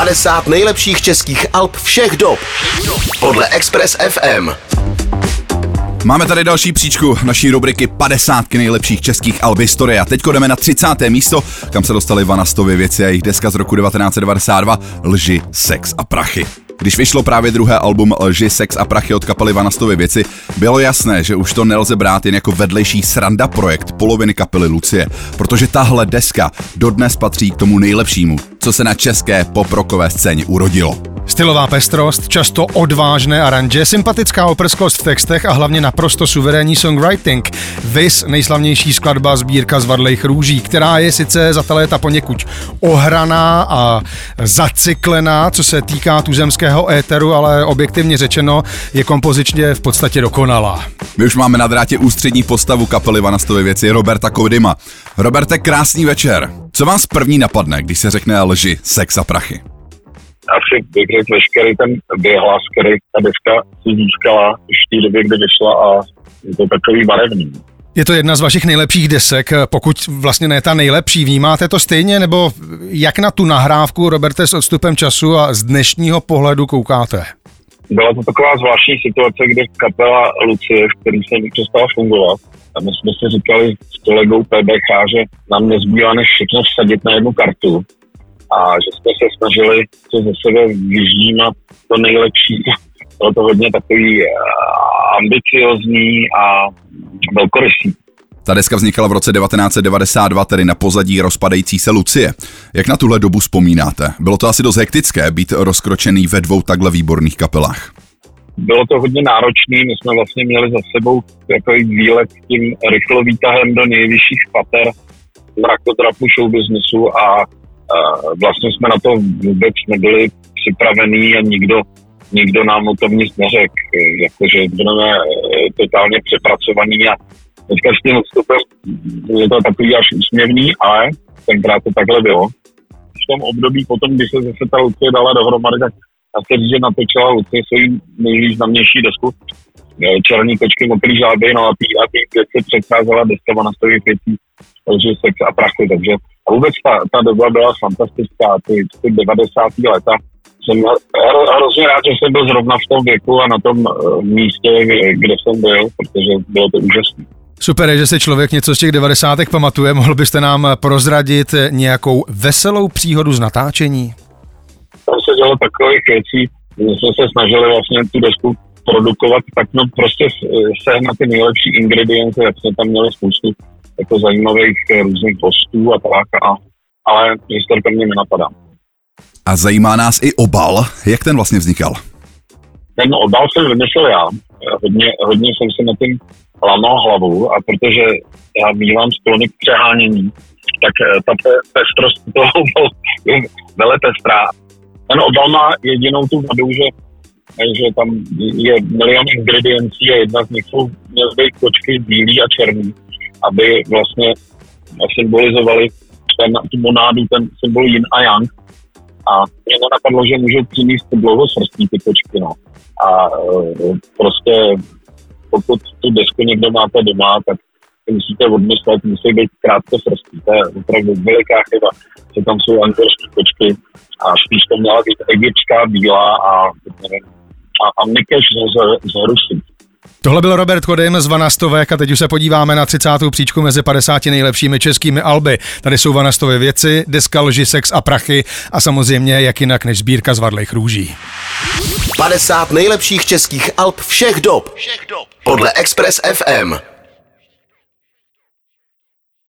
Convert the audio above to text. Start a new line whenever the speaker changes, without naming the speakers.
50 nejlepších českých alb všech dob podle Express FM.
Máme tady další příčku naší rubriky 50 nejlepších českých alb historie a teď jdeme na 30. místo, kam se dostali Vanastovy věci a jejich deska z roku 1992 Lži, sex a prachy. Když vyšlo právě druhé album Lži, sex a prachy od kapely Vanastovy věci, bylo jasné, že už to nelze brát jen jako vedlejší sranda projekt poloviny kapely Lucie, protože tahle deska dodnes patří k tomu nejlepšímu, co se na české poprokové scéně urodilo.
Stylová pestrost, často odvážné aranže, sympatická oprsklost v textech a hlavně naprosto suverénní songwriting. Vis nejslavnější skladba sbírka z Vadlejch růží, která je sice za ta léta poněkud ohraná a zacyklená, co se týká tuzemského éteru, ale objektivně řečeno je kompozičně v podstatě dokonalá.
My už máme na drátě ústřední postavu kapely Vanastovy věci Roberta Koudyma. Roberte, krásný večer. Co vás první napadne, když se řekne lži, sex a prachy?
Asi bych řekl veškerý ten vyhlas, který ta deska si získala už v té době, kdy vyšla a je to takový barevný.
Je to jedna z vašich nejlepších desek, pokud vlastně ne ta nejlepší. Vnímáte to stejně, nebo jak na tu nahrávku, Roberte, s odstupem času a z dnešního pohledu koukáte?
Byla to taková zvláštní situace, kde kapela Lucie, v který jsem přestal fungovat, a my jsme si říkali s kolegou PBK, že nám nezbývá než všechno vsadit na jednu kartu a že jsme se snažili se ze sebe vyždímat to nejlepší. Bylo to hodně takový uh, ambiciozní a velkorysý.
Ta deska vznikala v roce 1992, tedy na pozadí rozpadající se Lucie. Jak na tuhle dobu vzpomínáte? Bylo to asi dost hektické být rozkročený ve dvou takhle výborných kapelách.
Bylo to hodně náročné, my jsme vlastně měli za sebou takový výlet tím rychlovýtahem do nejvyšších pater mrakodrapu show businessu a vlastně jsme na to vůbec nebyli připravení a nikdo, nikdo nám o tom nic neřekl. Jakože budeme eh, totálně přepracovaní a dneska s tím odstupem je to takový až úsměvný, ale tenkrát to takhle bylo. V tom období potom, když se zase ta Lucie dala dohromady, tak a se říct, že natočila Lucie svoji nejvýznamnější desku eh, Černý kočky, mokrý žáby, no a tý, a tý se předcházela deska na stových věcí, takže sex a prachy, takže a vůbec ta, ta doba byla fantastická, ty, ty 90. leta. Jsem hrozně rád, že jsem byl zrovna v tom věku a na tom uh, místě, kde jsem byl, protože bylo to úžasné.
Super že se člověk něco z těch 90. pamatuje. Mohl byste nám prozradit nějakou veselou příhodu z natáčení?
Tam se dělo takových věcí, my jsme se snažili vlastně tu desku produkovat, tak no prostě sehnat ty nejlepší ingredience, jak jsme tam měli spoustu jako zajímavých eh, různých postů a tak, a, ale historka mě nenapadá.
A zajímá nás i obal. Jak ten vlastně vznikal?
Ten obal jsem vymyslel já. Hodně, hodně jsem si na tím lamal hlavu a protože já mývám sklony k přehánění, tak eh, ta pestrost toho je vele pestrá. Ten obal má jedinou tu vadu, že, že tam je milion ingrediencí a jedna z nich jsou měl kočky bílý a černý aby vlastně symbolizovali ten, tu monádu, ten symbol yin a yang. A mě napadlo, že můžou přinést dlouhosrstí ty kočky. No. A e, prostě pokud tu desku někdo máte doma, tak musíte odmyslet, musí být krátké srstí. To je opravdu veliká chyba, že tam jsou angorské kočky a spíš to měla být egyptská bílá a, a, a mykeš z, z, z Rusy.
Tohle byl Robert Kodym z Vanastovek a teď už se podíváme na 30. příčku mezi 50 nejlepšími českými alby. Tady jsou Vanastové věci, deska lži, sex a prachy a samozřejmě jak jinak než sbírka z Vadlejch růží.
50 nejlepších českých alb všech dob. Všech dob. Podle Express FM.